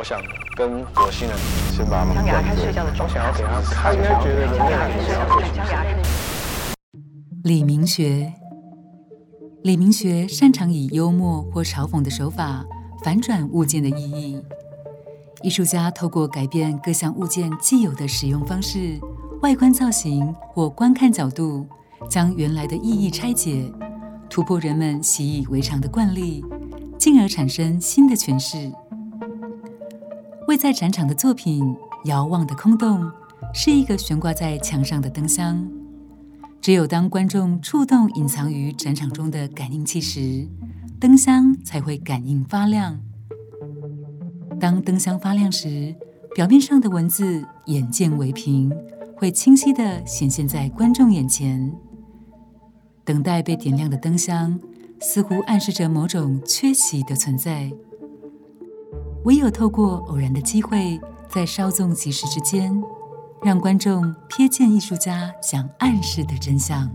我想跟火星人先把他们睡觉的我想要给他看，应该觉得人类很想要想给他看李明学，李明学擅长以幽默或嘲讽的手法反转物件的意义。艺术家透过改变各项物件既有的使用方式、外观造型或观看角度，将原来的意义拆解，突破人们习以为常的惯例，进而产生新的诠释。位在展场的作品《遥望的空洞》是一个悬挂在墙上的灯箱。只有当观众触动隐藏于展场中的感应器时，灯箱才会感应发亮。当灯箱发亮时，表面上的文字眼见为凭，会清晰地显现在观众眼前。等待被点亮的灯箱，似乎暗示着某种缺席的存在。唯有透过偶然的机会，在稍纵即逝之间。让观众瞥见艺术家想暗示的真相。